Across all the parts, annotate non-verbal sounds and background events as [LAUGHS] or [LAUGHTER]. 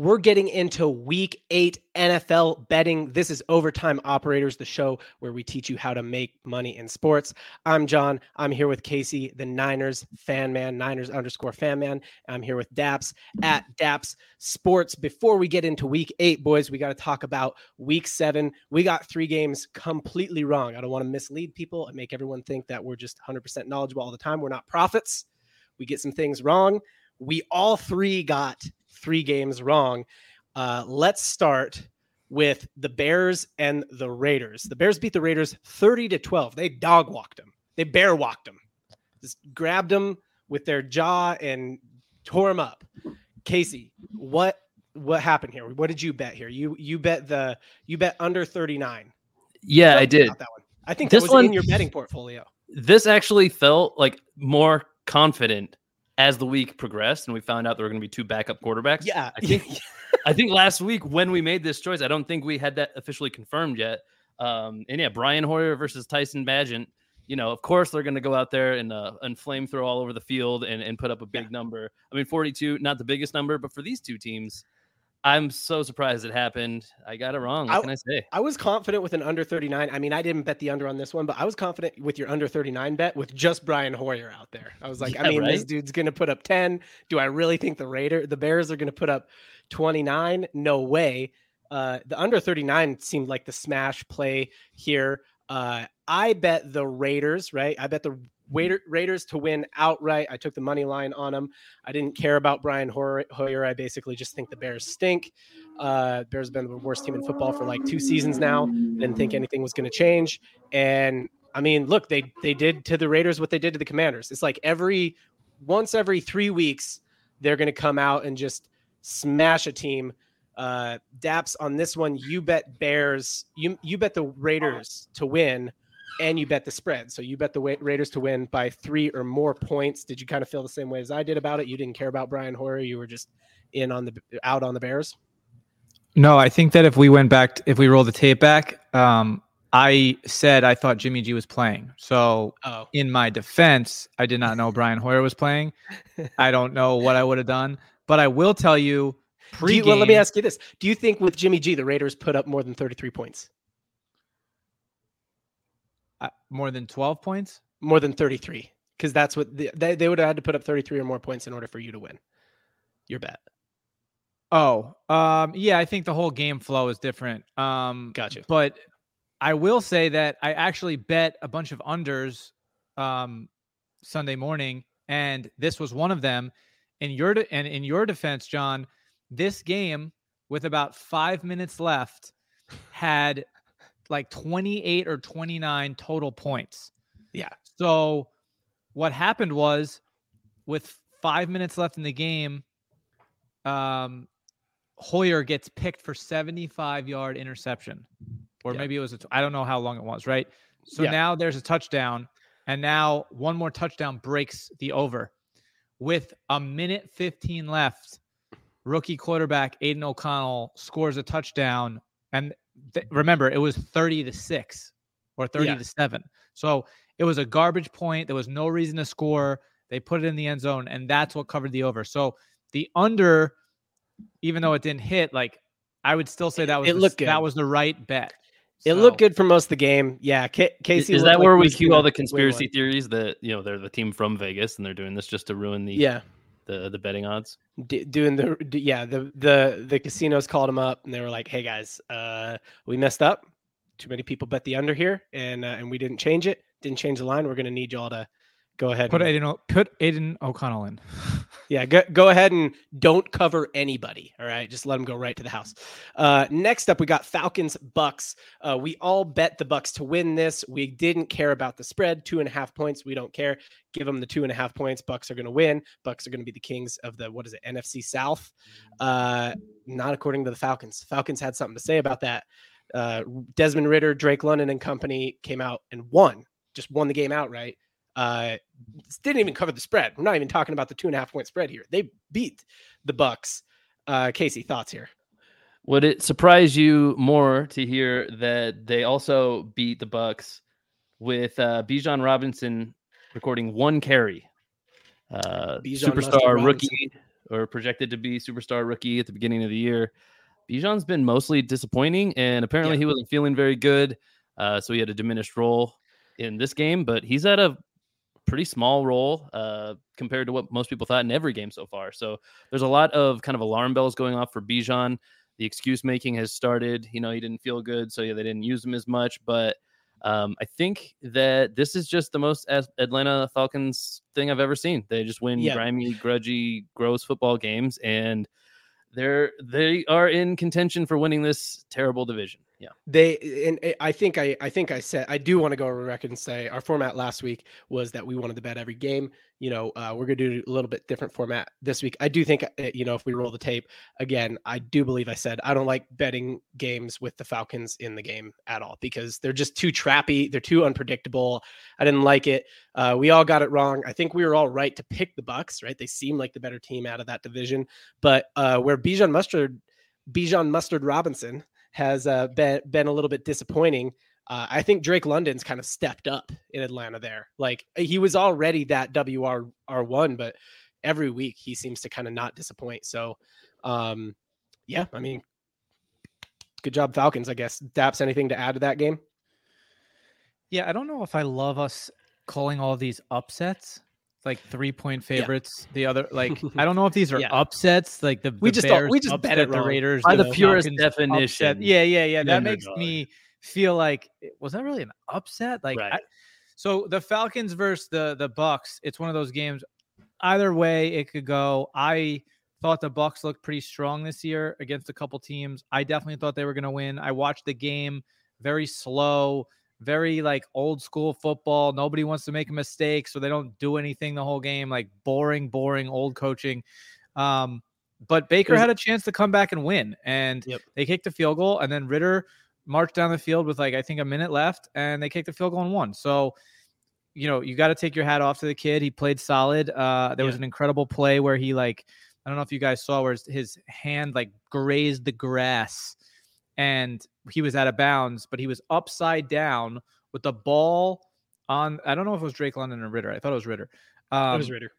We're getting into week eight NFL betting. This is Overtime Operators, the show where we teach you how to make money in sports. I'm John. I'm here with Casey, the Niners fan man, Niners underscore fan man. I'm here with Daps at Daps Sports. Before we get into week eight, boys, we got to talk about week seven. We got three games completely wrong. I don't want to mislead people and make everyone think that we're just 100% knowledgeable all the time. We're not prophets. We get some things wrong. We all three got three games wrong. Uh, let's start with the Bears and the Raiders. The Bears beat the Raiders 30 to 12. They dog walked them. They bear walked them. Just grabbed them with their jaw and tore them up. Casey, what what happened here? What did you bet here? You you bet the you bet under 39. Yeah, I did. That one. I think this was one, in your betting portfolio. This actually felt like more confident as the week progressed and we found out there were going to be two backup quarterbacks. Yeah. I think [LAUGHS] I think last week when we made this choice, I don't think we had that officially confirmed yet. Um, and yeah, Brian Hoyer versus Tyson Bagent. You know, of course they're going to go out there and uh, and flamethrow all over the field and, and put up a big yeah. number. I mean, 42, not the biggest number, but for these two teams, I'm so surprised it happened. I got it wrong. What I, can I say? I was confident with an under 39. I mean, I didn't bet the under on this one, but I was confident with your under 39 bet with just Brian Hoyer out there. I was like, yeah, I mean, right? this dude's going to put up 10. Do I really think the Raider, the Bears are going to put up 29? No way. Uh, the under 39 seemed like the smash play here. Uh, I bet the Raiders, right? I bet the Raiders to win outright. I took the money line on them. I didn't care about Brian Hoyer. I basically just think the Bears stink. Uh, Bears have been the worst team in football for like two seasons now. Didn't think anything was going to change. And I mean, look, they they did to the Raiders what they did to the Commanders. It's like every once every three weeks they're going to come out and just smash a team. Uh, Daps on this one, you bet Bears. You you bet the Raiders to win and you bet the spread. So you bet the Raiders to win by three or more points. Did you kind of feel the same way as I did about it? You didn't care about Brian Hoyer. You were just in on the out on the Bears. No, I think that if we went back, if we roll the tape back, um, I said I thought Jimmy G was playing. So oh. in my defense, I did not know [LAUGHS] Brian Hoyer was playing. I don't know what I would have done, but I will tell you. Pre you, well, let me ask you this: Do you think with Jimmy G, the Raiders put up more than thirty-three points? Uh, more than 12 points? More than 33. Because that's what the, they, they would have had to put up 33 or more points in order for you to win your bet. Oh, um, yeah, I think the whole game flow is different. Um, gotcha. But I will say that I actually bet a bunch of unders um, Sunday morning, and this was one of them. In your de- and in your defense, John, this game with about five minutes left had like 28 or 29 total points. Yeah. So what happened was with five minutes left in the game, um, Hoyer gets picked for 75 yard interception, or yeah. maybe it was, I don't know how long it was, right? So yeah. now there's a touchdown, and now one more touchdown breaks the over. With a minute 15 left, rookie quarterback Aidan O'Connell scores a touchdown, and th- remember it was 30 to 6 or 30 yeah. to 7 so it was a garbage point there was no reason to score they put it in the end zone and that's what covered the over so the under even though it didn't hit like i would still say that was it the, looked good. that was the right bet it looked good for most of the game. Yeah, K- Casey. Is, that where like we cue all the conspiracy theories that you know they're the team from Vegas and they're doing this just to ruin the yeah the the betting odds? D- doing the yeah the the the casinos called them up and they were like, "Hey guys, uh, we messed up. Too many people bet the under here, and uh, and we didn't change it. Didn't change the line. We're to need y'all to go ahead. Put and, Aidan put Aidan O'Connell in. [LAUGHS] yeah, go, go ahead and don't cover anybody. All right, just let them go right to the house. Uh, next up, we got Falcons Bucks. Uh, we all bet the Bucks to win this. We didn't care about the spread, two and a half points. We don't care. Give them the two and a half points. Bucks are going to win. Bucks are going to be the kings of the what is it NFC South? Uh, not according to the Falcons. Falcons had something to say about that. Uh, Desmond Ridder, Drake London, and company came out and won. Just won the game outright uh, didn't even cover the spread. We're not even talking about the two and a half point spread here. They beat the Bucks. Uh, Casey, thoughts here? Would it surprise you more to hear that they also beat the Bucks with uh, Bijan Robinson recording one carry? Uh, superstar rookie or projected to be superstar rookie at the beginning of the year. Bijan's been mostly disappointing, and apparently yeah. he wasn't feeling very good. Uh, so he had a diminished role in this game, but he's at a pretty small role uh, compared to what most people thought in every game so far. So there's a lot of kind of alarm bells going off for Bijan. The excuse making has started. You know, he didn't feel good, so yeah, they didn't use him as much. But um, I think that this is just the most Atlanta Falcons thing I've ever seen. They just win yeah. grimy, grudgy, gross football games, and they're they are in contention for winning this terrible division. Yeah. They and eh, I think I I think I said I do want to go over record and say our format last week was that we wanted to bet every game. You know, uh, we're gonna do a little bit different format this week. I do think eh, you know if we roll the tape again, I do believe I said I don't like betting games with the Falcons in the game at all because they're just too trappy. They're too unpredictable. I didn't like it. Uh, we all got it wrong. I think we were all right to pick the Bucks. Right? They seem like the better team out of that division. But uh, where Bijan Mustard, Bijan Mustard Robinson has uh, been been a little bit disappointing. Uh, I think Drake London's kind of stepped up in Atlanta there. Like he was already that WR one, but every week he seems to kind of not disappoint. So, um, yeah, I mean, good job Falcons. I guess. Daps, anything to add to that game? Yeah, I don't know if I love us calling all these upsets like three point favorites. Yeah. The other, like, [LAUGHS] I don't know if these are yeah. upsets. Like the, we the just Bears we just bet it the Raiders by the, the purest Falcons definition. Upset. Yeah, yeah, yeah. That makes me feel like was that really an upset? Like, right. I, so the Falcons versus the the Bucks. It's one of those games. Either way, it could go. I thought the Bucks looked pretty strong this year against a couple teams. I definitely thought they were going to win. I watched the game very slow very like old school football. Nobody wants to make a mistake, so they don't do anything the whole game. Like boring, boring old coaching. Um, but Baker had a chance to come back and win, and yep. they kicked a field goal, and then Ridder marched down the field with like I think a minute left, and they kicked the field goal and won. So, you know, you got to take your hat off to the kid. He played solid. Uh, there yeah. was an incredible play where he like I don't know if you guys saw where his hand like grazed the grass and he was out of bounds, but he was upside down with the ball on. I don't know if it was Drake London or Ridder. I thought it was Ridder. Um, it was Ridder.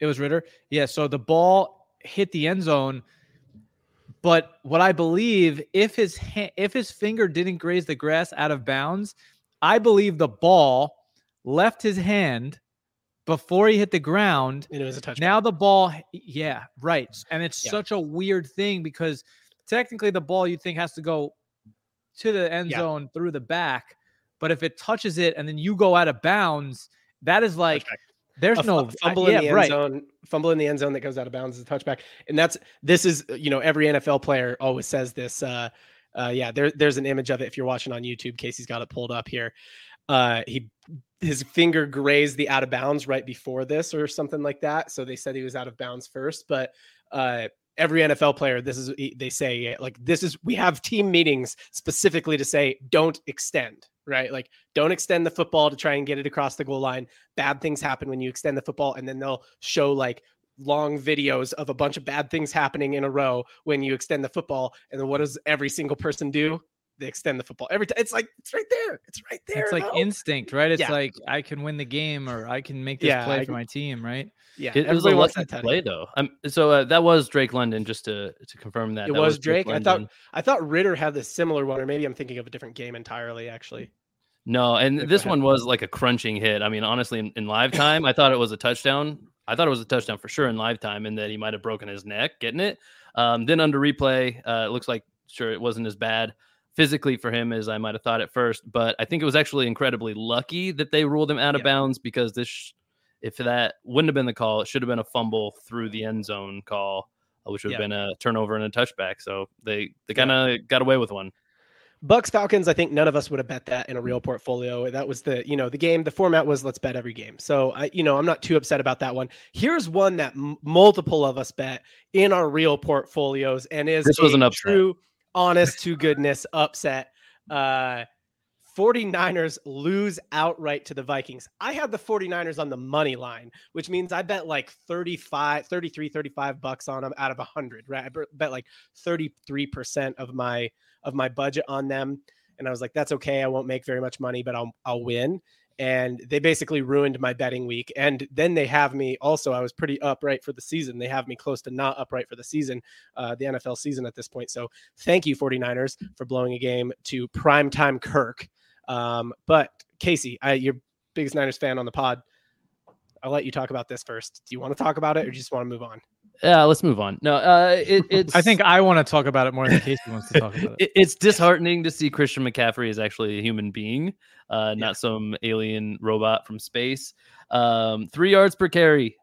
It was Ridder. Yeah. So the ball hit the end zone. But what I believe, if his ha- if his finger didn't graze the grass out of bounds, I believe the ball left his hand before he hit the ground. And it was a touchdown. Now the ball, yeah, right. And it's yeah. such a weird thing because technically the ball you'd think has to go to the end yeah. zone through the back. But if it touches it and then you go out of bounds, that is like there's no fumble in yeah, the end right. zone. Fumble in the end zone that goes out of bounds is a touchback, and that's this is you know every NFL player always says this. Uh, uh, yeah, there there's an image of it if you're watching on YouTube. Casey's got it pulled up here. Uh, he his finger grazed the out of bounds right before this or something like that. So they said he was out of bounds first, but uh, every NFL player, this is they say like this is we have team meetings specifically to say don't extend, right? Like don't extend the football to try and get it across the goal line. Bad things happen when you extend the football, and then they'll show like long videos of a bunch of bad things happening in a row when you extend the football. And then what does every single person do? They extend the football every time. It's like it's right there. It's right there. It's like instinct, right? It's yeah. like I can win the game or I can make this yeah, play I, for my team, right? Yeah, it, it was a lucky play though. Um, so uh, that was Drake London, just to to confirm that. It that was, was Drake. Drake I thought I thought Ridder had a similar one, or maybe I'm thinking of a different game entirely. Actually, no, and this one was like a crunching hit. I mean, honestly, in, in live time, I thought it was a touchdown. I thought it was a touchdown for sure in live time, and that he might have broken his neck getting it. Um, then under replay, uh, it looks like sure it wasn't as bad physically for him as I might have thought at first. But I think it was actually incredibly lucky that they ruled him out of yeah. bounds because this, if that wouldn't have been the call, it should have been a fumble through the end zone call, uh, which would have yeah. been a turnover and a touchback. So they they kind of yeah. got away with one. Bucks Falcons, I think none of us would have bet that in a real portfolio. That was the, you know, the game, the format was let's bet every game. So I, you know, I'm not too upset about that one. Here's one that m- multiple of us bet in our real portfolios and is this was an upset. true honest to goodness upset. Uh 49ers lose outright to the Vikings. I had the 49ers on the money line, which means I bet like 35, 33, 35 bucks on them out of 100, right? I bet like 33% of my of my budget on them and I was like that's okay, I won't make very much money, but I'll I'll win. And they basically ruined my betting week. And then they have me also. I was pretty upright for the season. They have me close to not upright for the season, uh, the NFL season at this point. So thank you, 49ers, for blowing a game to primetime Kirk. Um, but Casey, I, your biggest Niners fan on the pod. I'll let you talk about this first. Do you want to talk about it, or do you just want to move on? Yeah, let's move on. No, uh, it, [LAUGHS] it's. I think I want to talk about it more than Casey wants to talk about it. [LAUGHS] it. It's disheartening to see Christian McCaffrey is actually a human being, uh, not some alien robot from space. Um, three yards per carry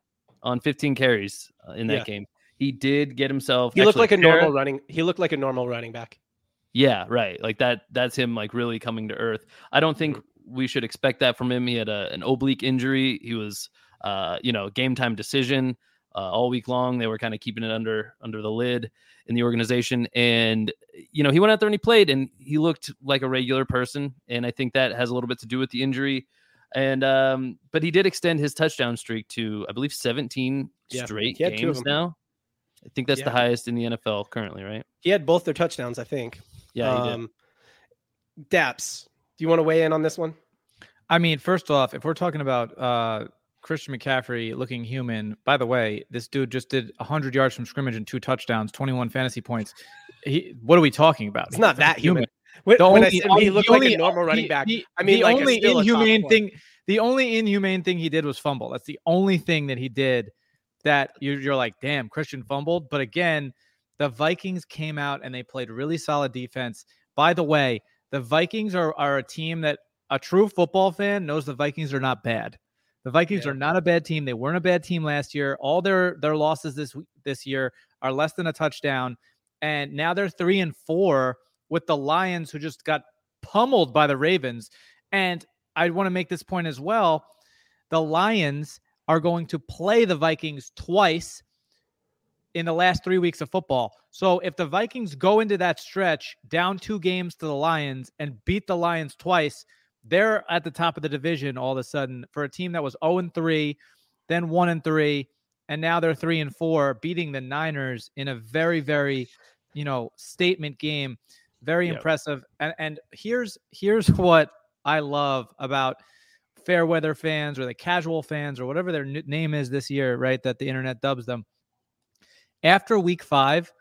on 15 carries uh, in that yeah. game. He did get himself. He looked like a normal running. He looked like a normal running back. Yeah, right. Like that. That's him. Like really coming to earth. I don't think we should expect that from him. He had a, an oblique injury. He was, uh, you know, game time decision uh, all week long. They were kind of keeping it under under the lid in the organization, and you know he went out there and he played, and he looked like a regular person, and I think that has a little bit to do with the injury. And um, but he did extend his touchdown streak to I believe 17 yeah, straight games now. I think that's yeah. the highest in the NFL currently, right? He had both their touchdowns, I think. Yeah, um, Daps, do you want to weigh in on this one? I mean, first off, if we're talking about uh, Christian McCaffrey looking human. By the way, this dude just did 100 yards from scrimmage and two touchdowns, 21 fantasy points. He, what are we talking about? It's not that human. human. When, the when only, I he looked like only, a normal running he, back. He, I mean, the like only inhumane thing, the only inhumane thing he did was fumble. That's the only thing that he did that you're, you're like, damn, Christian fumbled. But again, the Vikings came out and they played really solid defense. By the way, the Vikings are, are a team that a true football fan knows the Vikings are not bad. The Vikings yeah. are not a bad team. They weren't a bad team last year. All their their losses this this year are less than a touchdown, and now they're three and four with the Lions, who just got pummeled by the Ravens. And I want to make this point as well: the Lions are going to play the Vikings twice in the last three weeks of football. So if the Vikings go into that stretch down two games to the Lions and beat the Lions twice, they're at the top of the division all of a sudden for a team that was 0 and 3, then 1 and 3, and now they're 3 and 4, beating the Niners in a very, very, you know, statement game. Very yep. impressive. And and here's here's [LAUGHS] what I love about fair weather fans or the casual fans or whatever their name is this year, right? That the internet dubs them. After week five,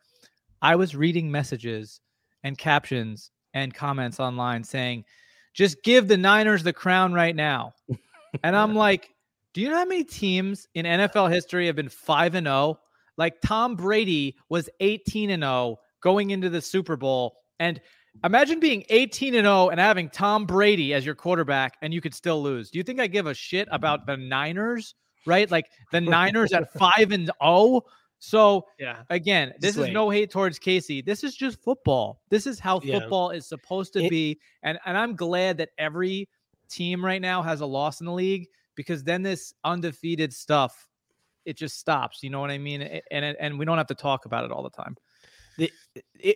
I was reading messages and captions and comments online saying, just give the Niners the crown right now. [LAUGHS] and I'm like, do you know how many teams in NFL history have been 5 and 0? Like Tom Brady was 18 and 0 going into the Super Bowl and imagine being 18 and 0 and having Tom Brady as your quarterback and you could still lose. Do you think I give a shit about the Niners? Right? Like the [LAUGHS] Niners at 5 and 0 so yeah, again, this is no hate towards Casey. This is just football. This is how yeah. football is supposed to it, be. And and I'm glad that every team right now has a loss in the league because then this undefeated stuff it just stops. You know what I mean? And and we don't have to talk about it all the time. The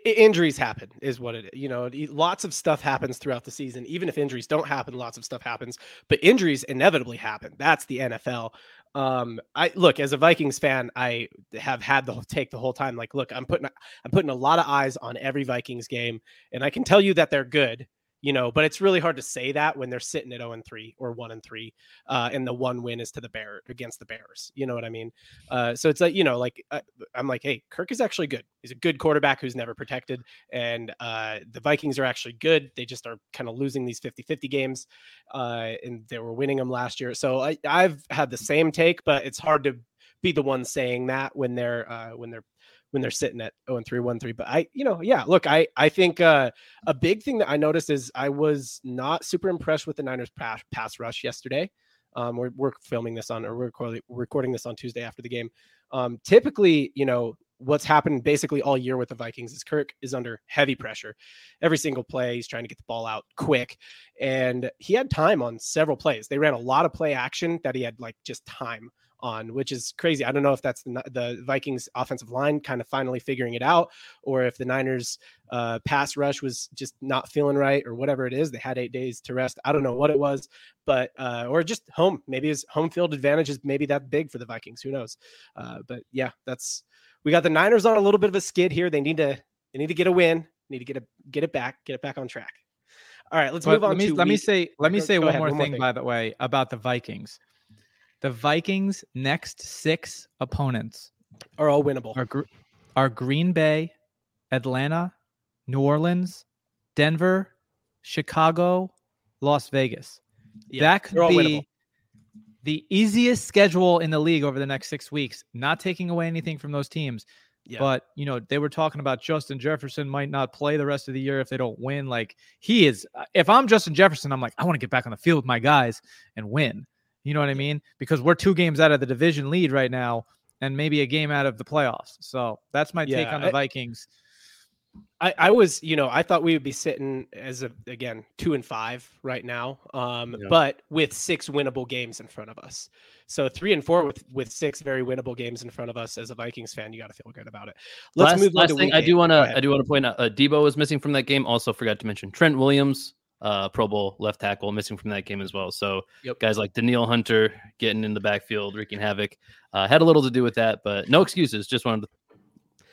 injuries happen is what it is. You know, lots of stuff happens throughout the season. Even if injuries don't happen, lots of stuff happens. But injuries inevitably happen. That's the NFL. Um, I look as a Vikings fan, I have had the take the whole time. Like, look, I'm putting I'm putting a lot of eyes on every Vikings game, and I can tell you that they're good you know, but it's really hard to say that when they're sitting at 0 and 3 or 1 and 3, uh, and the one win is to the Bear against the Bears. You know what I mean? Uh, so it's like, you know, like uh, I'm like, hey, Kirk is actually good. He's a good quarterback who's never protected. And uh, the Vikings are actually good. They just are kind of losing these 50 50 games, uh, and they were winning them last year. So I, I've had the same take, but it's hard to be the one saying that when they're uh, when they're when they're sitting at 0 and 3, 1 3. But I, you know, yeah, look, I, I think uh, a big thing that I noticed is I was not super impressed with the Niners pass, pass rush yesterday. Um, we're, we're filming this on, or we're recording, this on Tuesday after the game. Um, typically, you know, what's happened basically all year with the Vikings is Kirk is under heavy pressure. Every single play, he's trying to get the ball out quick. And he had time on several plays. They ran a lot of play action that he had like just time on, which is crazy. I don't know if that's the, the Vikings offensive line kind of finally figuring it out, or if the Niners uh, pass rush was just not feeling right, or whatever it is. They had eight days to rest. I don't know what it was, but uh, or just home. Maybe his home field advantage is maybe that big for the Vikings. Who knows? Uh, but yeah, that's we got the Niners on a little bit of a skid here. They need to they need to get a win. Need to get a get it back, get it back on track. All right, let's but move on. Let me, to let me say let me say one, more, one thing, more thing, by the way, about the Vikings. The Vikings' next six opponents are all winnable. Are, are Green Bay, Atlanta, New Orleans, Denver, Chicago, Las Vegas. Yeah, that could be winnable. the easiest schedule in the league over the next six weeks. Not taking away anything from those teams. Yeah. But you know, they were talking about Justin Jefferson might not play the rest of the year if they don't win. Like he is. If I'm Justin Jefferson, I'm like, I want to get back on the field with my guys and win. You know what I mean? Because we're two games out of the division lead right now, and maybe a game out of the playoffs. So that's my yeah, take on the I, Vikings. I, I was, you know, I thought we would be sitting as a again two and five right now, um, yeah. but with six winnable games in front of us. So three and four with with six very winnable games in front of us. As a Vikings fan, you got to feel good about it. Let's last, move last thing. I do want to I do want to point out uh, Deebo was missing from that game. Also forgot to mention Trent Williams, uh, Pro Bowl left tackle, missing from that game as well. So yep. guys like Danielle Hunter getting in the backfield, wreaking havoc, uh, had a little to do with that, but no excuses. Just wanted to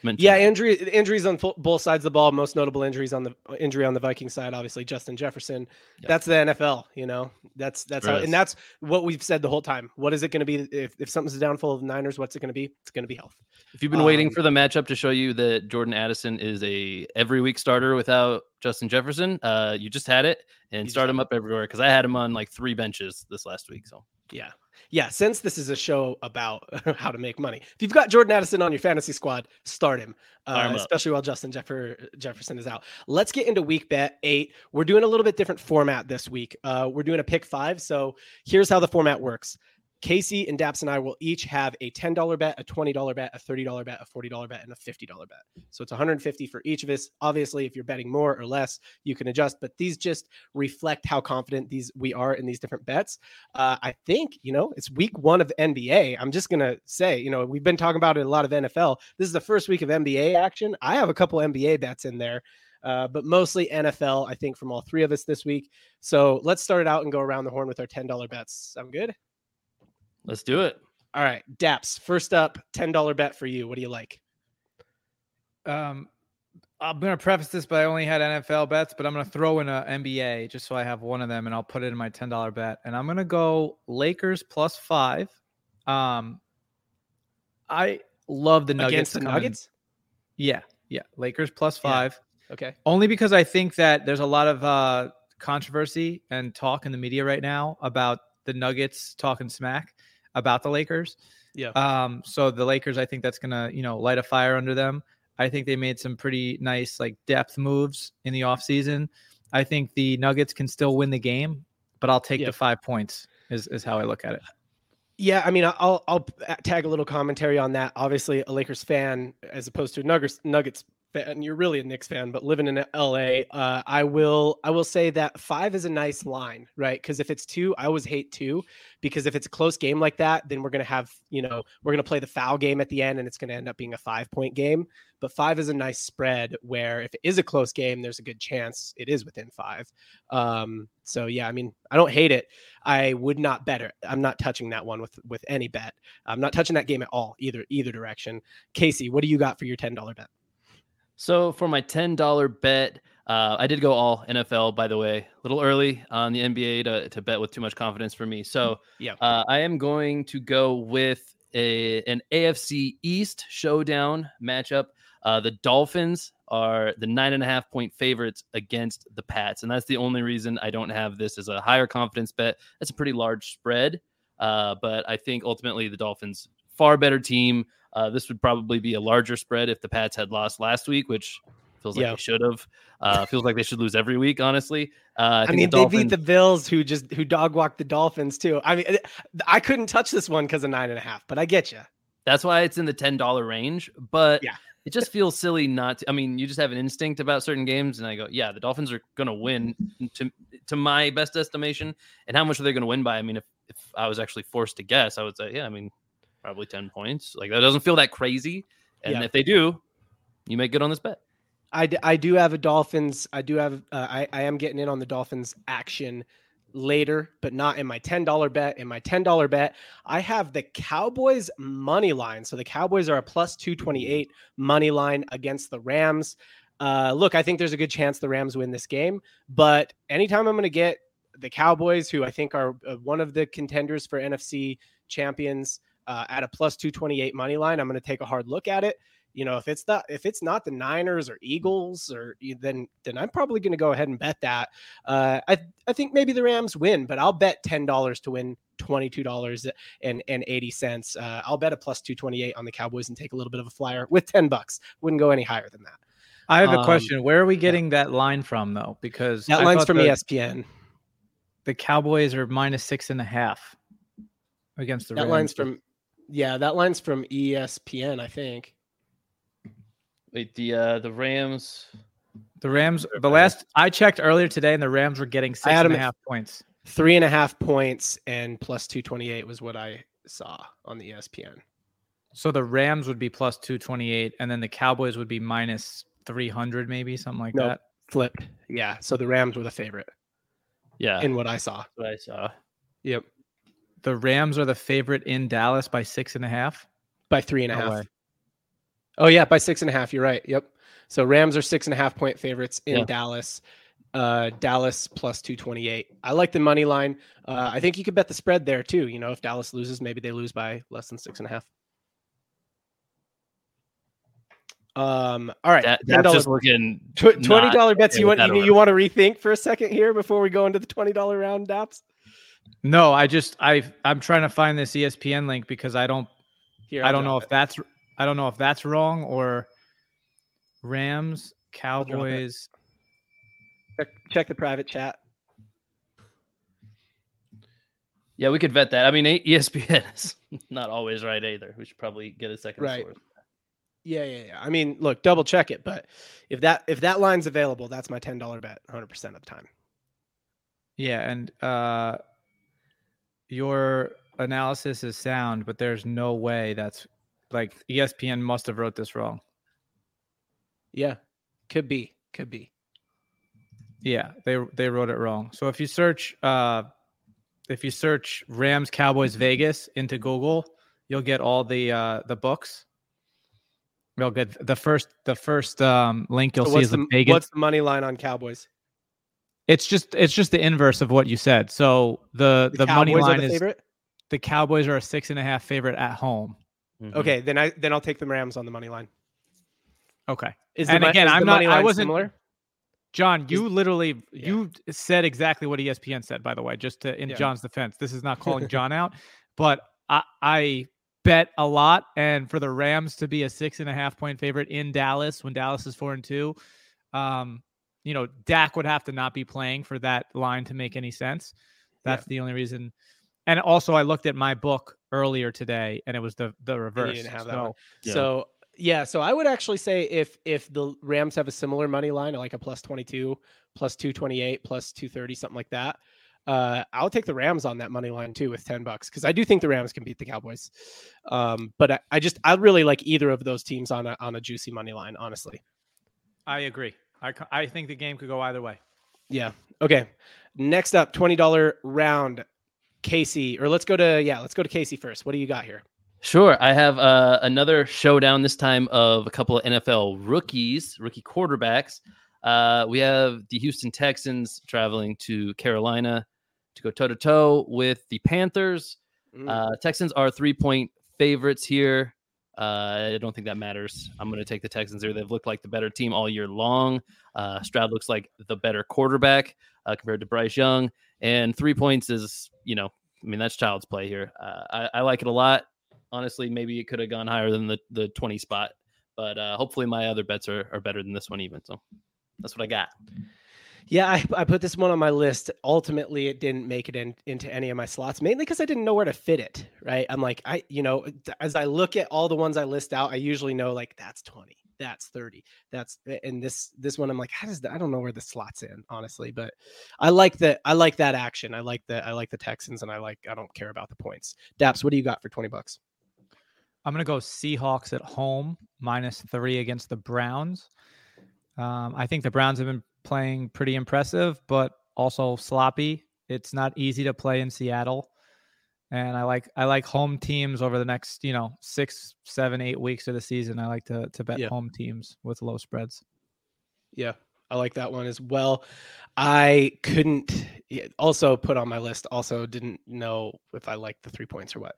mention. Yeah, injury injuries on both sides of the ball. Most notable injuries on the injury on the Viking side, obviously Justin Jefferson. Yep. That's the NFL. You know, that's that's how, and that's what we've said the whole time. What is it going to be if if something's a downfall of the Niners? What's it going to be? It's going to be health. If you've been um, waiting for the matchup to show you that Jordan Addison is a every week starter without Justin Jefferson, uh, you just had it and start him up everywhere because I had him on like three benches this last week. So yeah, yeah, since this is a show about [LAUGHS] how to make money, if you've got Jordan Addison on your fantasy squad, start him, uh, especially while Justin Jeffer- Jefferson is out. Let's get into week bet eight. We're doing a little bit different format this week. Uh, we're doing a pick five. So here's how the format works Casey and Daps and I will each have a $10 bet, a $20 bet, a $30 bet, a $40 bet, and a $50 bet. So it's 150 for each of us. Obviously, if you're betting more or less, you can adjust, but these just reflect how confident these we are in these different bets. Uh, I think, you know, it's week one of NBA. I'm just going to say, you know, we've been talking about it a lot of NFL. This is the first week of NBA action. I have a couple NBA bets in there. Uh, but mostly NFL, I think, from all three of us this week. So let's start it out and go around the horn with our $10 bets. Sound good? Let's do it. All right, Daps. First up, ten dollar bet for you. What do you like? Um, I'm gonna preface this, but I only had NFL bets, but I'm gonna throw in a NBA just so I have one of them, and I'll put it in my ten dollar bet. And I'm gonna go Lakers plus five. Um, I love the Nuggets. Against the Nuggets? Yeah, yeah. Lakers plus five. Yeah. Okay. Only because I think that there's a lot of uh, controversy and talk in the media right now about the Nuggets talking smack about the Lakers. Yeah. Um, so the Lakers, I think that's gonna, you know, light a fire under them. I think they made some pretty nice like depth moves in the offseason. I think the Nuggets can still win the game, but I'll take the five points is, is how I look at it. Yeah, I mean, I'll I'll tag a little commentary on that. Obviously, a Lakers fan as opposed to a Nuggets Nuggets fan. You're really a Knicks fan, but living in LA, uh, I will I will say that five is a nice line, right? Because if it's two, I always hate two, because if it's a close game like that, then we're gonna have you know we're gonna play the foul game at the end, and it's gonna end up being a five point game. But five is a nice spread where if it is a close game, there's a good chance it is within five. Um, so yeah, I mean, I don't hate it. I would not bet it. I'm not touching that one with with any bet. I'm not touching that game at all, either either direction. Casey, what do you got for your ten dollar bet? So for my ten dollar bet, uh, I did go all NFL. By the way, a little early on the NBA to, to bet with too much confidence for me. So mm, yeah, uh, I am going to go with a an AFC East showdown matchup. Uh, the Dolphins are the nine and a half point favorites against the Pats, and that's the only reason I don't have this as a higher confidence bet. That's a pretty large spread, uh, but I think ultimately the Dolphins far better team. Uh, this would probably be a larger spread if the Pats had lost last week, which feels like yeah. they should have. Uh, feels like they should lose every week, honestly. Uh, I, I mean, the Dolphins... they beat the Bills, who just who dog walked the Dolphins too. I mean, I couldn't touch this one because of nine and a half, but I get you. That's why it's in the ten dollar range. But yeah, it just feels silly not to. I mean, you just have an instinct about certain games, and I go, yeah, the Dolphins are going to win to to my best estimation. And how much are they going to win by? I mean, if if I was actually forced to guess, I would say, yeah, I mean, probably 10 points. Like that doesn't feel that crazy. And yeah. if they do, you make good on this bet. I, d- I do have a Dolphins. I do have, uh, I, I am getting in on the Dolphins action. later, but not in my $10 bet. In my $10 bet, I have the Cowboys money line. So the Cowboys are a plus 228 money line against the Rams. Uh, look, I think there's a good chance the Rams win this game, but anytime I'm going to get the Cowboys, who I think are uh, one of the contenders for NFC champions, uh, at a plus 228 money line, I'm going to take a hard look at it you know, if it's the if it's not the Niners or Eagles or then then I'm probably going to go ahead and bet that. Uh, I I think maybe the Rams win, but I'll bet ten dollars to win twenty two dollars and and eighty cents. Uh, I'll bet a plus two twenty eight on the Cowboys and take a little bit of a flyer with ten bucks. Wouldn't go any higher than that. I have a um, question. Where are we getting yeah. that line from though? Because that I line's from the, ESPN. The Cowboys are minus six and a half against the that Rams. line's from yeah, that line's from ESPN, I think. Wait, the uh the Rams. The Rams. The last I checked earlier today, and the Rams were getting six and a half points. Three and a half points and plus two twenty eight was what I saw on the ESPN. So the Rams would be plus two twenty eight, and then the Cowboys would be minus three hundred, maybe something like nope. that. Flipped. Yeah. So the Rams were the favorite. Yeah. In what I saw. What I saw. Yep. The Rams are the favorite in Dallas by six and a half. By three and a no half. Way. Oh yeah, by six and a half. You're right. Yep. So Rams are six and a half point favorites in yeah. Dallas. Uh, Dallas plus two twenty eight. I like the money line. Uh, I think you could bet the spread there too. You know, if Dallas loses, maybe they lose by less than six and a half. Um. All right. That, that's just looking twenty dollar bets. You want you, you, want to rethink for a second here before we go into the twenty dollar round, Daps? No, I just I I'm trying to find this ESPN link because I don't here, I don't know it. if that's I don't know if that's wrong or Rams, Cowboys. Check, check the private chat. Yeah, we could vet that. I mean, ESPN [LAUGHS] is not always right either. We should probably get a second right. source. Yeah, yeah, yeah. I mean, look, double check it, but if that if that line's available, that's my ten dollar bet, hundred percent of the time. Yeah, and uh, your analysis is sound, but there's no way that's like ESPN must have wrote this wrong. Yeah, could be, could be. Yeah, they they wrote it wrong. So if you search uh if you search Rams Cowboys Vegas into Google, you'll get all the uh the books. Real good. The first the first um link you'll so see is the, the Vegas. What's the money line on Cowboys? It's just it's just the inverse of what you said. So the the, the money line the is favorite? the Cowboys are a six and a half favorite at home. Mm-hmm. Okay, then I then I'll take the Rams on the money line. Okay. Is and the, again, I'm not. I wasn't. Similar? John, you is, literally yeah. you said exactly what ESPN said. By the way, just to, in yeah. John's defense, this is not calling [LAUGHS] John out, but I, I bet a lot, and for the Rams to be a six and a half point favorite in Dallas when Dallas is four and two, um, you know, Dak would have to not be playing for that line to make any sense. That's yeah. the only reason. And also, I looked at my book earlier today, and it was the the reverse. So, yeah. so yeah, so I would actually say if if the Rams have a similar money line, like a plus twenty two, plus two twenty eight, plus two thirty, something like that. Uh, I'll take the Rams on that money line too with 10 bucks because I do think the Rams can beat the Cowboys. Um, but I, I just I really like either of those teams on a on a juicy money line, honestly. I agree. I, I think the game could go either way. Yeah. Okay. Next up, $20 round. Casey, or let's go to yeah, let's go to Casey first. What do you got here? Sure, I have uh, another showdown this time of a couple of NFL rookies, rookie quarterbacks. Uh, we have the Houston Texans traveling to Carolina to go toe to toe with the Panthers. Mm. Uh, Texans are three point favorites here. Uh, I don't think that matters. I'm going to take the Texans here. They've looked like the better team all year long. Uh, Stroud looks like the better quarterback uh, compared to Bryce Young. And three points is, you know, I mean, that's child's play here. Uh, I, I, like it a lot. Honestly, maybe it could have gone higher than the, the 20 spot, but uh, hopefully my other bets are, are better than this one, even. So that's what I got. Yeah, I, I put this one on my list. Ultimately, it didn't make it in, into any of my slots, mainly because I didn't know where to fit it. Right. I'm like, I, you know, as I look at all the ones I list out, I usually know like that's 20, that's 30, that's, and this, this one, I'm like, how does that, I don't know where the slots in, honestly, but I like that. I like that action. I like the, I like the Texans and I like, I don't care about the points. Daps, what do you got for 20 bucks? I'm going to go Seahawks at home minus three against the Browns. Um, I think the Browns have been playing pretty impressive, but also sloppy. It's not easy to play in Seattle. And I like I like home teams over the next, you know, six, seven, eight weeks of the season. I like to to bet yeah. home teams with low spreads. Yeah, I like that one as well. I couldn't also put on my list. Also, didn't know if I liked the three points or what.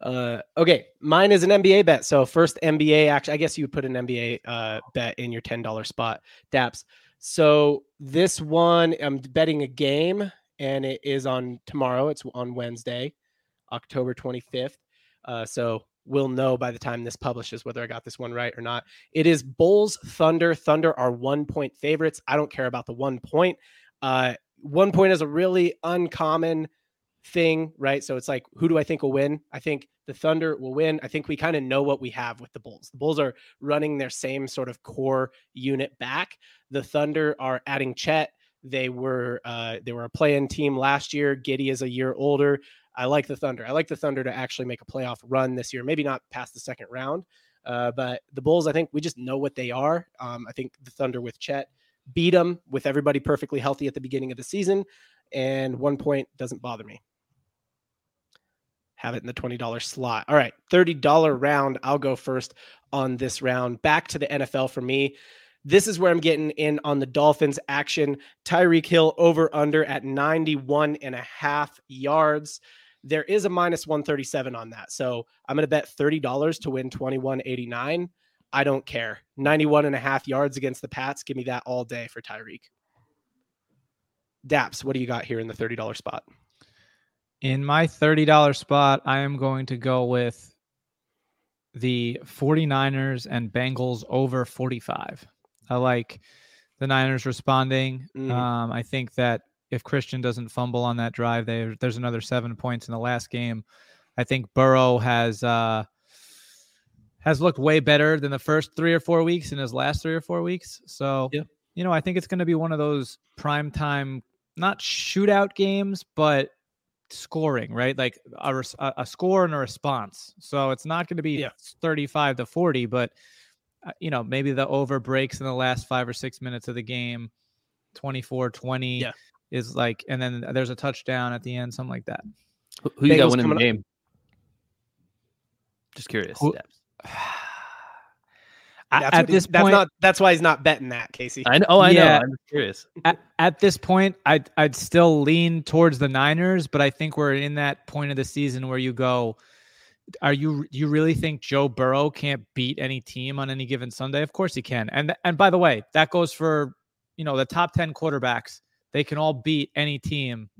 Uh, okay, mine is an NBA bet. So first NBA actually, I guess you would put an NBA uh, bet in your ten dollar spot. Daps. So this one, I'm betting a game, and it is on tomorrow. It's on Wednesday, October 25th. Uh, so we'll know by the time this publishes whether I got this one right or not. It is Bulls Thunder. Thunder are one point favorites. I don't care about the one point. Uh, one point is a really uncommon thing, right? So it's like, who do I think will win? I think the Thunder will win. I think we kind of know what we have with the Bulls. The Bulls are running their same sort of core unit back. The Thunder are adding Chet. They were uh, they were a play-in team last year. Giddey is a year older. I like the Thunder. I like the Thunder to actually make a playoff run this year. Maybe not past the second round, uh, but the Bulls. I think we just know what they are. Um, I think the Thunder with Chet beat them with everybody perfectly healthy at the beginning of the season, and one point doesn't bother me. Have it in the $20 slot. All right, $30 round. I'll go first on this round. Back to the NFL for me. This is where I'm getting in on the Dolphins action. Tyreek Hill over under at 91 and a half yards. There is a minus 137 on that. So I'm going to bet $30 to win 2189. I don't care. 91 and a half yards against the Pats. Give me that all day for Tyreek. Daps, what do you got here in the $30 spot? In my $30 spot, I am going to go with the 49ers and Bengals over 45. I like the Niners responding. Mm. Um, I think that if Christian doesn't fumble on that drive, there there's another seven points in the last game. I think Burrow has uh, has looked way better than the first three or four weeks in his last three or four weeks. So, yeah. you know, I think it's going to be one of those prime time, not shootout games, but scoring, right? Like a, a score and a response. So it's not going to be yeah. 35 to 40, but uh, you know, maybe the over breaks in the last five or six minutes of the game, 24 20 yeah. is like, and then there's a touchdown at the end, something like that. Who, who you got winning the game? Up? Just curious. Who, at, at this that's point, not that's why he's not betting that, Casey. I know. Oh, I yeah, know. I'm curious. At, at this point, I'd I'd still lean towards the Niners, but I think we're in that point of the season where you go, are you you really think Joe Burrow can't beat any team on any given Sunday? Of course he can. And and by the way, that goes for you know the top 10 quarterbacks. They can all beat any team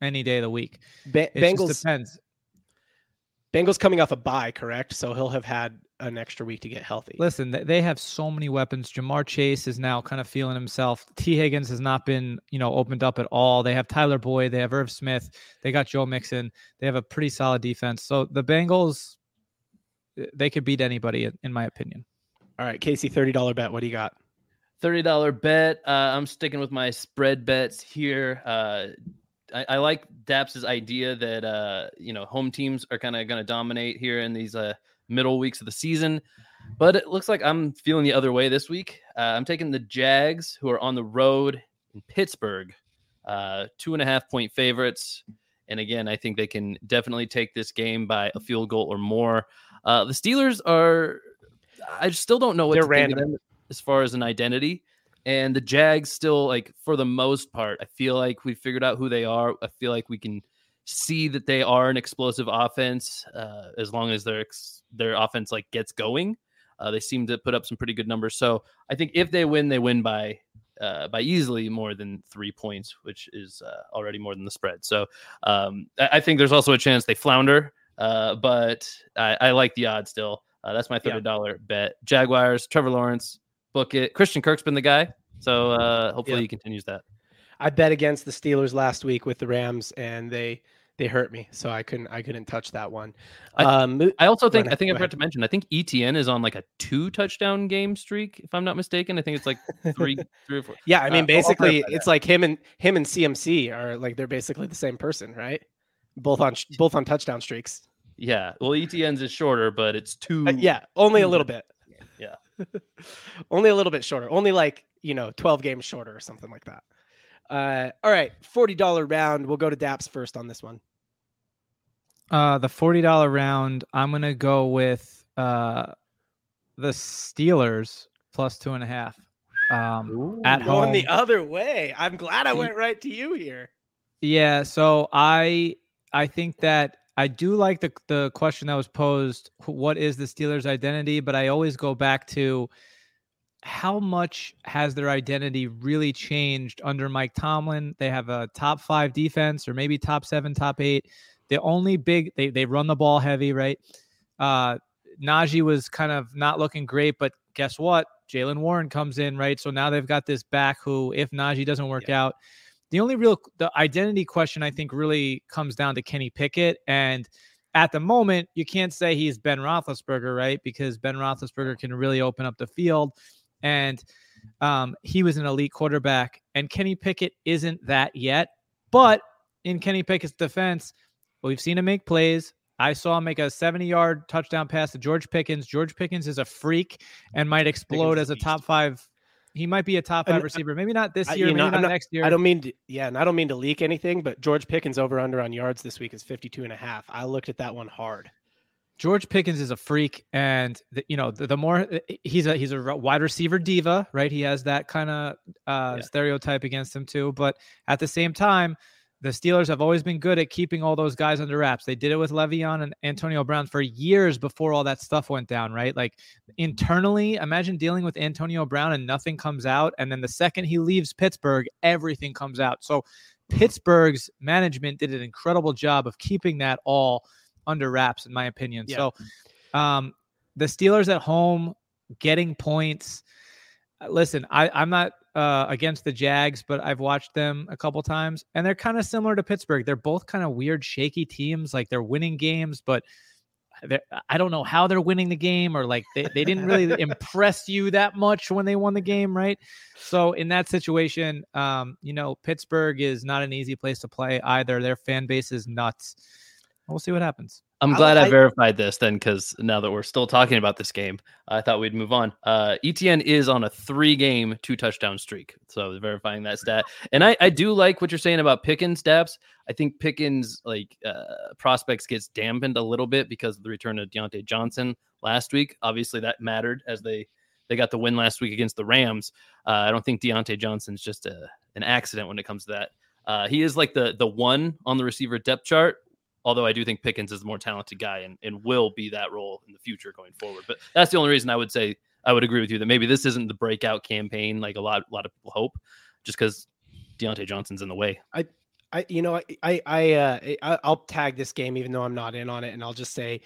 any day of the week. Ba- Bengals depends. Bengals coming off a bye, correct? So he'll have had an extra week to get healthy. Listen, they have so many weapons. Ja'Marr Chase is now kind of feeling himself. Tee Higgins has not been, you know, opened up at all. They have Tyler Boyd, they have Irv Smith, they got Joe Mixon. They have a pretty solid defense. So the Bengals, they could beat anybody, in my opinion. All right, Casey, thirty dollar bet. What do you got? Thirty dollar bet. Uh, I'm sticking with my spread bets here. Uh, I, I, like Daps's idea that uh, you know home teams are kind of going to dominate here in these uh, middle weeks of the season. But it looks like I'm feeling the other way this week. Uh, I'm taking the Jags, who are on the road in Pittsburgh, uh, two and a half point favorites. And again, I think they can definitely take this game by a field goal or more. Uh, the Steelers are, I still don't know what They're to random. think of them as far as an identity. And the Jags still, like, for the most part, I feel like we figured out who they are. I feel like we can see that they are an explosive offense uh, as long as their ex- their offense like gets going. Uh, they seem to put up some pretty good numbers. So I think if they win, they win by uh, by easily more than three points, which is uh, already more than the spread. So um, I-, I, think there's also a chance they flounder, uh, but I-, I, like the odds still. Uh, that's my thirty dollar yeah. bet. Jaguars, Trevor Lawrence, book it. Christian Kirk's been the guy, so hopefully yeah. he continues that. I bet against the Steelers last week with the Rams, and they they hurt me, so I couldn't I couldn't touch that one. Um, I, I also think I think I forgot to mention I think ETN is on like a two touchdown game streak, if I'm not mistaken. I think it's like three [LAUGHS] three or four. Yeah, I mean uh, basically it's like him and him and CMC are like they're basically the same person, right? Both on both on touchdown streaks. Yeah, well ETN's is shorter, but it's two. Uh, yeah, only a little bit. Yeah, [LAUGHS] only a little bit shorter. Only like you know twelve games shorter or something like that. Uh, all right, forty dollar round. We'll go to Daps first on this one. Uh, the forty dollar round. I'm gonna go with uh, the Steelers plus two and a half. Um, Ooh, at going home. the other way. I'm glad I went right to you here. Yeah, so I I think that I do like the the question that was posed. What is the Steelers' identity? But I always go back to how much has their identity really changed under Mike Tomlin? They have a top five defense, or maybe top seven, top eight. The only big they they run the ball heavy, right? Uh, Najee was kind of not looking great, but guess what? Jaylen Warren comes in, right? So now they've got this back who, if Najee doesn't work yeah. out, the only real the identity question I think really comes down to Kenny Pickett. And at the moment, you can't say he's Ben Roethlisberger, right? Because Ben Roethlisberger can really open up the field. And um, he was an elite quarterback, and Kenny Pickett isn't that yet. But in Kenny Pickett's defense, we've seen him make plays. I saw him make a 70 yard touchdown pass to George Pickens. George Pickens is a freak and might explode as a top five he might be a top five receiver. Maybe not this year, maybe know, not, not, next year. I don't mean to, yeah, and I don't mean to leak anything, but George Pickens over under on yards this week is 52 and a half. I looked at that one hard. George Pickens is a freak, and the, you know the, the, more he's a he's a wide receiver diva, right? He has that kind of uh, yeah. stereotype against him too. But at the same time, the Steelers have always been good at keeping all those guys under wraps. They did it with Le'Veon and Antonio Brown for years before all that stuff went down, right? Like internally, imagine dealing with Antonio Brown and nothing comes out. And then the second he leaves Pittsburgh, everything comes out. So Pittsburgh's management did an incredible job of keeping that all under wraps, in my opinion. Yeah. So um, the Steelers at home getting points. Uh, listen, I, I'm not uh, against the Jags, but I've watched them a couple times, and they're kind of similar to Pittsburgh. They're both kind of weird, shaky teams. Like they're winning games, but I don't know how they're winning the game, or like they, they didn't really [LAUGHS] impress you that much when they won the game, right? So in that situation, um, you know, Pittsburgh is not an easy place to play either. Their fan base is nuts. We'll see what happens. I'm glad I, I, verified this then, because now that we're still talking about this game, I thought we'd move on. Uh, ETN is on a three-game, two-touchdown streak, so verifying that stat. And I, I do like what you're saying about Pickens steps. I think Pickens like uh, prospects gets dampened a little bit because of the return of Diontae Johnson last week. Obviously, that mattered as they they got the win last week against the Rams. Uh, I don't think Diontae Johnson's just a, an accident when it comes to that. Uh, he is like the the one on the receiver depth chart Although I do think Pickens is the more talented guy and, and will be that role in the future going forward. But that's the only reason I would say I would agree with you that maybe this isn't the breakout campaign like a lot a lot of people hope, just because Diontae Johnson's in the way. I I, you know, I, I, uh, I, will tag this game even though I'm not in on it, and I'll just say,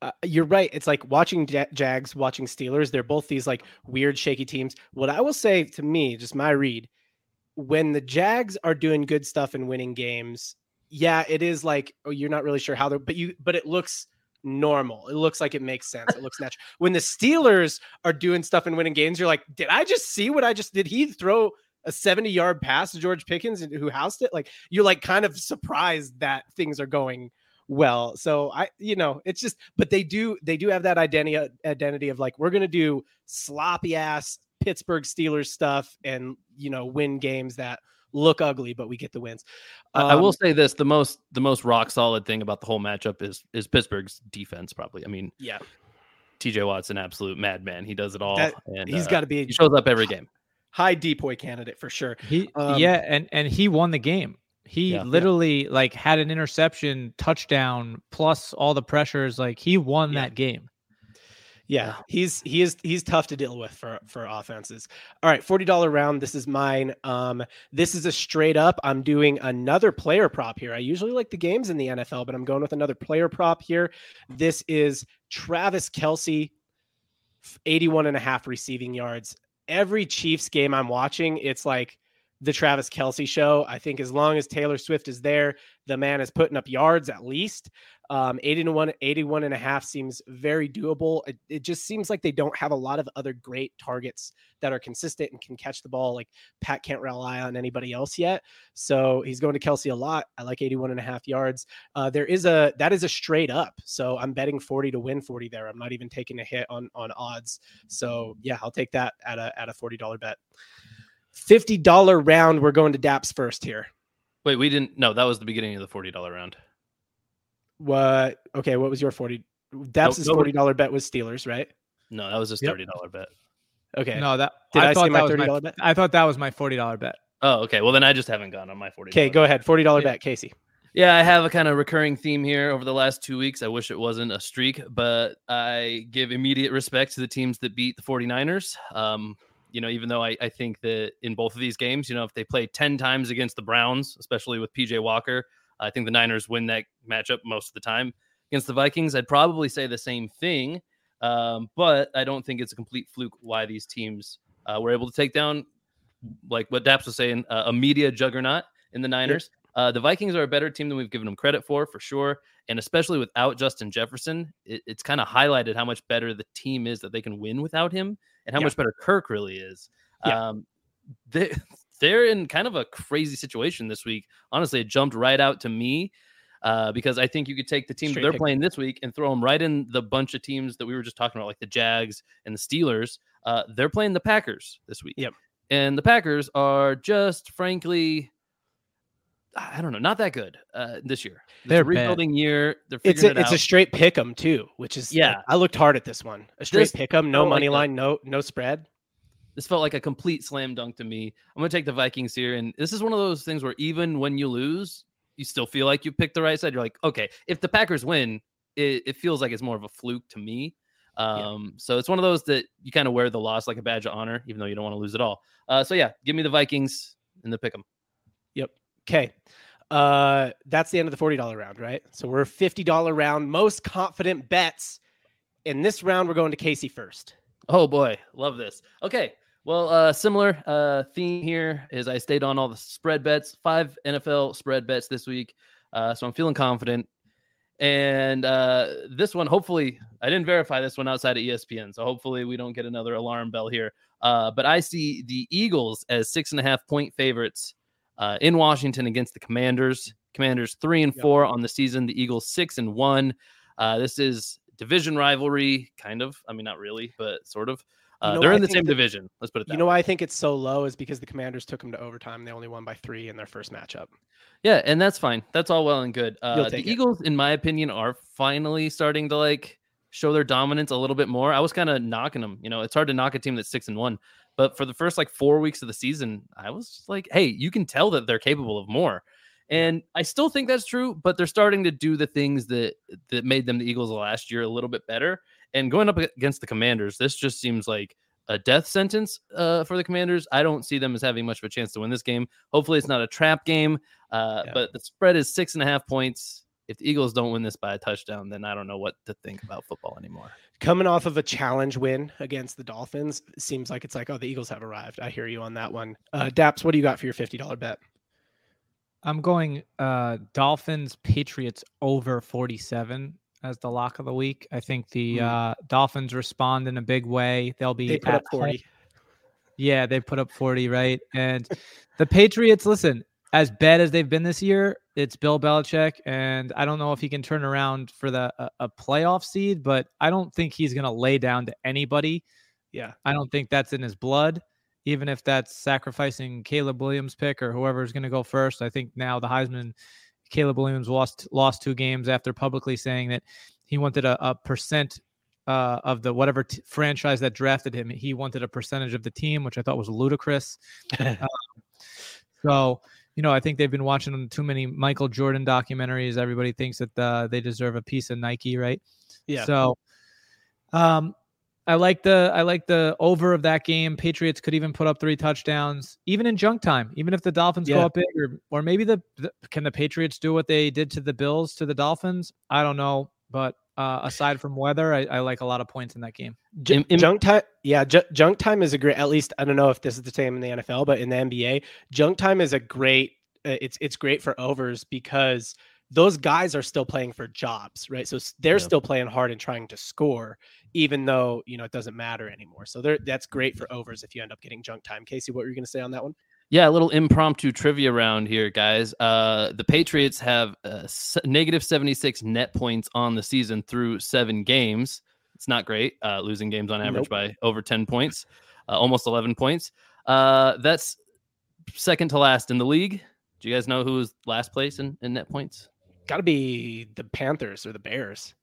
uh, you're right. It's like watching Jags, watching Steelers. They're both these like weird, shaky teams. What I will say to me, just my read, when the Jags are doing good stuff and winning games, yeah, it is like oh, you're not really sure how they're, but you, but it looks normal. It looks like it makes sense. It looks natural. When the Steelers are doing stuff and winning games, you're like, did I just see what I just did? He throw a 70 yard pass to George Pickens who housed it. Like you're like kind of surprised that things are going well. So I, you know, it's just, but they do, they do have that identity, identity of like, we're going to do sloppy ass Pittsburgh Steelers stuff and, you know, win games that look ugly, but we get the wins. Um, I will um, say this: the most the most rock solid thing about the whole matchup is is Pittsburgh's defense. Probably, I mean, yeah, T.J. Watt's an absolute madman. He does it all, that, and he's uh, got to be. He shows up every game. High DPOY candidate for sure. He um, yeah, and and he won the game. He yeah, literally yeah. like had an interception, touchdown, plus all the pressures. Like he won yeah. that game. Yeah, he's he is he's tough to deal with for for offenses. All right, forty dollar round. This is mine. Um, this is a straight up. I'm doing another player prop here. I usually like the games in the NFL, but I'm going with another player prop here. This is Travis Kelce, 81 and a half receiving yards. Every Chiefs game I'm watching, it's like the Travis Kelce show. I think as long as Taylor Swift is there, the man is putting up yards at least. Um, 81, 81 and a half seems very doable. It, it, just seems like they don't have a lot of other great targets that are consistent and can catch the ball. Like Pat can't rely on anybody else yet. So he's going to Kelce a lot. I like 81 and a half yards. Uh, there is a, that is a straight up. So I'm betting 40 to win 40 there. I'm not even taking a hit on, on odds. So yeah, I'll take that at a, at a $40 bet. Fifty dollar round. We're going to Daps first here. Wait, we didn't. No, that was the beginning of the forty dollar round. What? Okay, what was your forty? Daps' forty dollar bet was Steelers, right? No, that was a thirty dollar bet. Okay. No, that did I, I thought my thirty dollar bet? I thought that was my forty dollar bet. Oh, okay. Well, then I just haven't gone on my forty. Okay, go ahead. Forty dollar yeah. bet, Casey. Yeah, I have a kind of recurring theme here over the last two weeks. I wish it wasn't a streak, but I give immediate respect to the teams that beat the 49ers. Um, you know, even though I, I think that in both of these games, you know, if they play 10 times against the Browns, especially with PJ Walker, I think the Niners win that matchup most of the time. Against the Vikings, I'd probably say the same thing, um, but I don't think it's a complete fluke why these teams uh, were able to take down, like what Daps was saying, uh, a media juggernaut in the Niners. Uh, the Vikings are a better team than we've given them credit for, for sure. And especially without Justin Jefferson, it, it's kind of highlighted how much better the team is that they can win without him and how yeah. much better Kirk really is. Yeah. Um, they, they're in kind of a crazy situation this week. Honestly, it jumped right out to me uh, because I think you could take the team that they're pick. playing this week and throw them right in the bunch of teams that we were just talking about, like the Jags and the Steelers. Uh, they're playing the Packers this week. Yep. And the Packers are just frankly I don't know, not that good uh, this year. It's They're rebuilding bad. year. They're it's a, it it's a straight pick 'em too, which is yeah. I looked hard at this one. A straight This- pick 'em, no like money that. line, no no spread. This felt like a complete slam dunk to me. I'm going to take the Vikings here, and this is one of those things where even when you lose, you still feel like you picked the right side. You're like, okay, if the Packers win, it, it feels like it's more of a fluke to me. Um, so it's one of those that you kind of wear the loss like a badge of honor, even though you don't want to lose at all. Uh, so yeah, give me the Vikings and the pick 'em. Yep. Okay. Uh that's the end of the $40 round, right? So we're $50 round, most confident bets. In this round, we're going to Casey first. Oh boy, love this. Okay, well, uh, similar uh, theme here is I stayed on all the spread bets, five NFL spread bets this week, uh, so I'm feeling confident. And uh, this one, hopefully, I didn't verify this one outside of ESPN, so hopefully we don't get another alarm bell here. Uh, but I see the Eagles as six and a half point favorites uh, in Washington against the Commanders. Commanders three and four on the season. The Eagles six and one. Uh, this is division rivalry, kind of. I mean, not really, but sort of. You Uh, know they're in I the same that- division. Let's put it that way. You know way. why I think it's so low is because the Commanders took them to overtime. They only won by three in their first matchup. Yeah, and that's fine. That's all well and good. Uh, the it. Eagles, in my opinion, are finally starting to like show their dominance a little bit more. I was kind of knocking them. You know, it's hard to knock a team that's six and one, but for the first like four weeks of the season, I was like, hey, you can tell that they're capable of more. And I still think that's true, but they're starting to do the things that that made them the Eagles last year a little bit better. And going up against the Commanders, this just seems like a death sentence uh, for the Commanders. I don't see them as having much of a chance to win this game. Hopefully, it's not a trap game. Uh, Yeah. But the spread is six and a half points. If the Eagles don't win this by a touchdown, then I don't know what to think about football anymore. Coming off of a challenge win against the Dolphins, seems like it's like, oh, the Eagles have arrived. I hear you on that one. Uh, Daps, what do you got for your $50 bet? I'm going uh Dolphins Patriots over 47 as the lock of the week. I think the Hmm. uh Dolphins respond in a big way. They'll be They at up 40. home. Yeah, they put up 40, right? And the Patriots, listen, as bad as they've been this year, it's Bill Belichick, and I don't know if he can turn around for the a, a playoff seed, but I don't think he's going to lay down to anybody. Yeah. I don't think that's in his blood, even if that's sacrificing Caleb Williams' pick or whoever's going to go first. I think now the Heisman, Caleb Williams lost lost two games after publicly saying that he wanted a, a percent uh, of the whatever t- franchise that drafted him. He wanted a percentage of the team, which I thought was ludicrous. [LAUGHS] So, you know, I think they've been watching too many Michael Jordan documentaries. Everybody thinks that uh, they deserve a piece of Nike, right? Yeah. So, um, I like the I like the over of that game. Patriots could even put up three touchdowns, even in junk time. Even if the Dolphins Yeah. go up big, or or maybe the, the can the Patriots do what they did to the Bills to the Dolphins? I don't know, but uh, aside from weather, I, I like a lot of points in that game. J- In- in- junk time, yeah, ju- junk time is a great. At least I don't know if this is the same in the NFL, but in the NBA, junk time is a great. Uh, it's it's great for overs because those guys are still playing for jobs, right? So they're Yeah. still playing hard and trying to score, even though you know it doesn't matter anymore. So they're, that's great for overs if you end up getting junk time. Casey, what were you going to say on that one? Yeah, a little impromptu trivia round here, guys. Uh, the Patriots have uh, negative 76 net points on the season through seven games. It's not great, uh, losing games on average Nope. by over 10 points, uh, almost 11 points. Uh, that's second to last in the league? Do you guys know who was last place in, in net points? Got to be the Panthers or the Bears.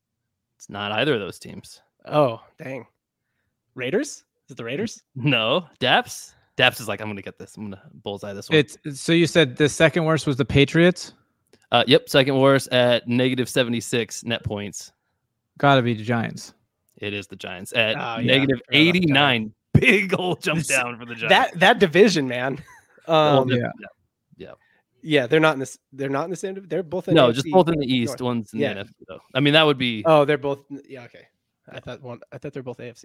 It's not either of those teams. Oh, dang. Raiders? Is it the Raiders? [LAUGHS] No, Daps. Daps is like, I'm gonna get this. I'm gonna bullseye this one. It's so you said the second worst was the Patriots. Uh, yep, second worst at negative 76 net points. Got to be the Giants. It is the Giants at Oh, yeah. negative Fair enough, 89. [LAUGHS] Big old jump down for the Giants. That that division, man. Well, Um, yeah. Yeah, they're not in this. They're not in the same. They're both in no, AFC just both in the East. North. One's in Yeah. the NFC. Though. I mean, that would be. Oh, they're both. Yeah, okay. I thought one. I thought they're both AFC.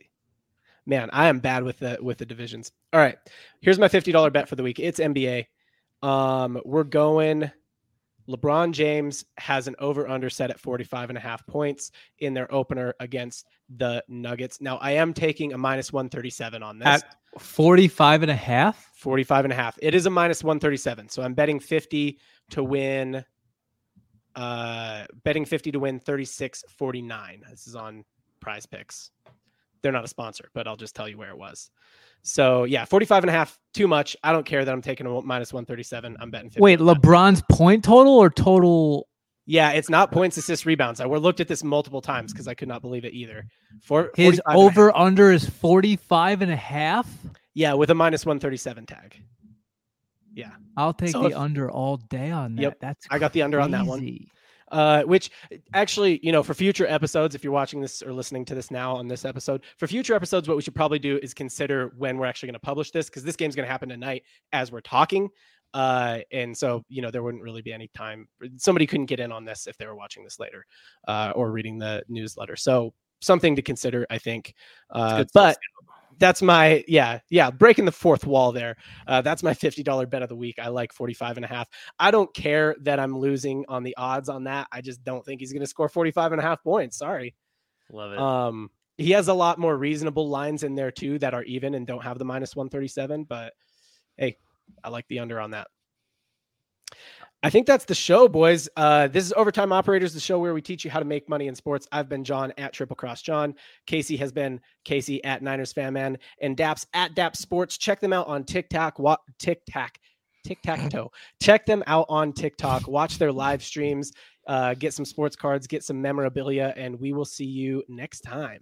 Man, I am bad with the with the divisions. All right, here's my fifty dollar bet for the week. It's NBA. Um, we're going. LeBron James has an over under set at 45 and a half points in their opener against the Nuggets. Now, I am taking a minus 137 on this. At 45 and a half? 45 and a half. It is a minus 137. So I'm betting 50 to win uh betting 50 to win 36.49. This is on Prize Picks. They're not a sponsor, but I'll just tell you where it was. So, yeah, 45 and a half too much. I don't care that I'm taking a minus 137. I'm betting 50. Wait. LeBron's point total or total? Yeah, it's not points, assists, rebounds. I looked at this multiple times because I could not believe it either. For His 45 and a half. over under is 45 and a half? Yeah, with a minus 137 tag. Yeah. I'll take So the if- under all day on that. Yep, That's I got the under on that one. Uh, which actually, you know, for future episodes, if you're watching this or listening to this now on this episode, for future episodes, what we should probably do is consider when we're actually going to publish this because this game's going to happen tonight as we're talking. Uh, and so, you know, there wouldn't really be any time. Somebody couldn't get in on this if they were watching this later uh, or reading the newsletter. So, something to consider, I think. Uh, but that's my yeah yeah breaking the fourth wall there. Uh, that's my $50 bet of the week. I like 45 and a half. I don't care that i'm losing on the odds on that. I just don't think he's going to score 45 and a half points. Sorry. Love it. um he has a lot more reasonable lines in there too that are even and don't have the minus 137 but hey i like the under on that I think that's the show, boys. Uh, this is Overtime Operators, the show where we teach you how to make money in sports. I've been John at Triple Cross John. Casey has been Casey at Niners Fan Man, and Daps at Daps Sports. Check them out on TikTok. What TikTok, Tic Tac Toe. Check them out on TikTok. Watch their live streams. Uh, get some sports cards. Get some memorabilia, and we will see you next time.